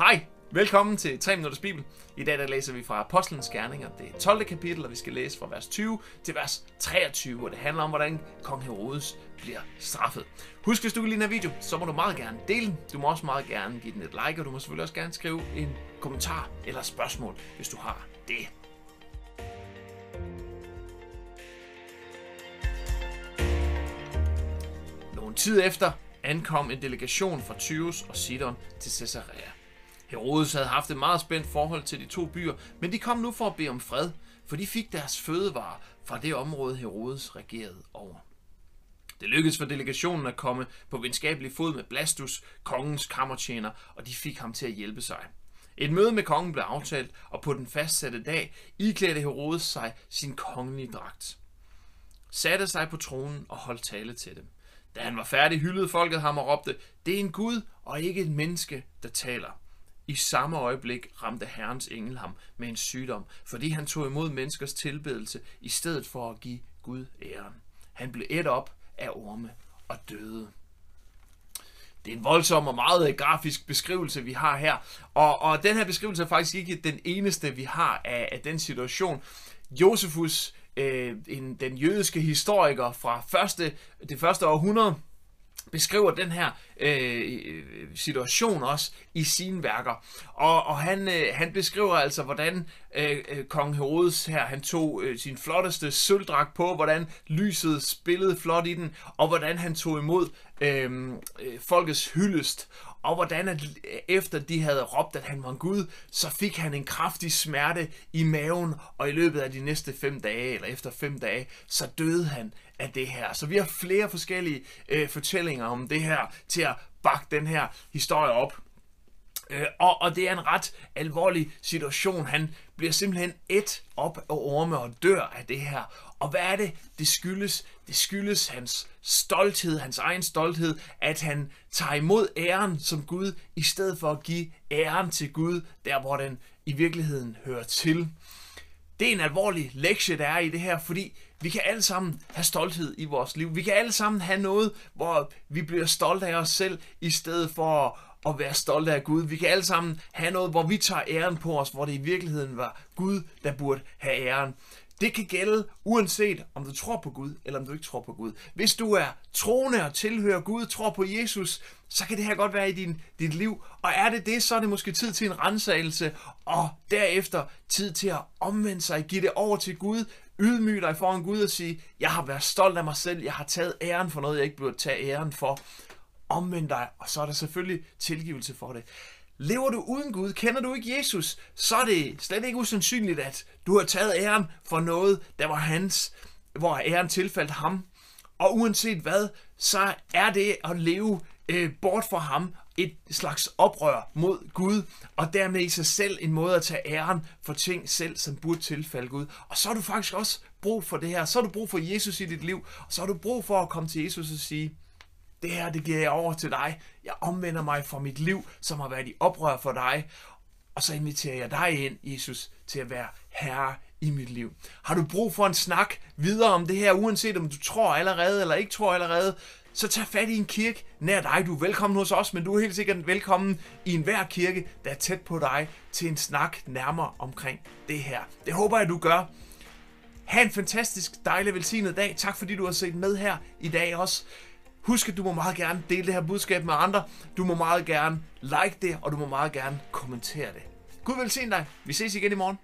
Hej, velkommen til 3 Minutters Bibel. I dag der læser vi fra Apostlenes Gerninger, det 12. kapitel, og vi skal læse fra vers 20 til vers 23, og det handler om, hvordan kong Herodes bliver straffet. Husk, hvis du kan lide den her video, så må du meget gerne dele den. Du må også meget gerne give den et like, og du må selvfølgelig også gerne skrive en kommentar eller spørgsmål, hvis du har det. Nogle tid efter ankom en delegation fra Tyros og Sidon til Caesarea. Herodes havde haft et meget spændt forhold til de to byer, men de kom nu for at bede om fred, for de fik deres fødevarer fra det område, Herodes regerede over. Det lykkedes for delegationen at komme på venskabelig fod med Blastus, kongens kammertjener, og de fik ham til at hjælpe sig. Et møde med kongen blev aftalt, og på den fastsatte dag iklædte Herodes sig sin kongelige dragt. Satte sig på tronen og holdt tale til dem. Da han var færdig, hyldede folket ham og råbte, det er en Gud og ikke et menneske, der taler. I samme øjeblik ramte Herrens engel ham med en sygdom, fordi han tog imod menneskers tilbedelse i stedet for at give Gud æren. Han blev et op af orme og døde. Det er en voldsom og meget grafisk beskrivelse, vi har her. Og, og den her beskrivelse er faktisk ikke den eneste, vi har af, af den situation. Josefus, øh, en, den jødiske historiker fra første, det første århundrede, beskriver den her øh, situation også i sine værker. Og, og han, øh, han beskriver altså, hvordan øh, øh, kong Herodes her, han tog øh, sin flotteste sølvdragt på, hvordan lyset spillede flot i den, og hvordan han tog imod øh, øh folkets hyldest og hvordan at øh, efter de havde råbt, at han var en Gud, så fik han en kraftig smerte i maven, og i løbet af de næste fem dage, eller efter fem dage, så døde han af det her. Så vi har flere forskellige øh, fortællinger om det her, til at bakke den her historie op. Øh, og, og det er en ret alvorlig situation. Han bliver simpelthen et op af orme og dør af det her. Og hvad er det, det skyldes? Det skyldes hans stolthed, hans egen stolthed, at han tager imod æren som Gud, i stedet for at give æren til Gud, der hvor den i virkeligheden hører til. Det er en alvorlig lektie, der er i det her, fordi vi kan alle sammen have stolthed i vores liv. Vi kan alle sammen have noget, hvor vi bliver stolte af os selv, i stedet for at være stolte af Gud. Vi kan alle sammen have noget, hvor vi tager æren på os, hvor det i virkeligheden var Gud, der burde have æren. Det kan gælde uanset om du tror på Gud, eller om du ikke tror på Gud. Hvis du er troende og tilhører Gud, tror på Jesus, så kan det her godt være i din, dit liv. Og er det det, så er det måske tid til en rensagelse, og derefter tid til at omvende sig, give det over til Gud, ydmyge dig foran Gud og sige, jeg har været stolt af mig selv, jeg har taget æren for noget, jeg ikke burde tage æren for. Omvend dig, og så er der selvfølgelig tilgivelse for det. Lever du uden Gud, kender du ikke Jesus, så er det slet ikke usandsynligt, at du har taget æren for noget, der var hans, hvor æren tilfaldt ham. Og uanset hvad, så er det at leve øh, bort fra ham et slags oprør mod Gud, og dermed i sig selv en måde at tage æren for ting selv, som burde tilfalde Gud. Og så har du faktisk også brug for det her. Så har du brug for Jesus i dit liv, og så har du brug for at komme til Jesus og sige, det her, det giver jeg over til dig. Jeg omvender mig fra mit liv, som har været i oprør for dig. Og så inviterer jeg dig ind, Jesus, til at være herre i mit liv. Har du brug for en snak videre om det her, uanset om du tror allerede eller ikke tror allerede, så tag fat i en kirke nær dig. Du er velkommen hos os, men du er helt sikkert velkommen i enhver kirke, der er tæt på dig, til en snak nærmere omkring det her. Det håber jeg, du gør. Ha' en fantastisk, dejlig, velsignet dag. Tak fordi du har set med her i dag også. Husk, at du må meget gerne dele det her budskab med andre. Du må meget gerne like det, og du må meget gerne kommentere det. Gud velsigne dig. Vi ses igen i morgen.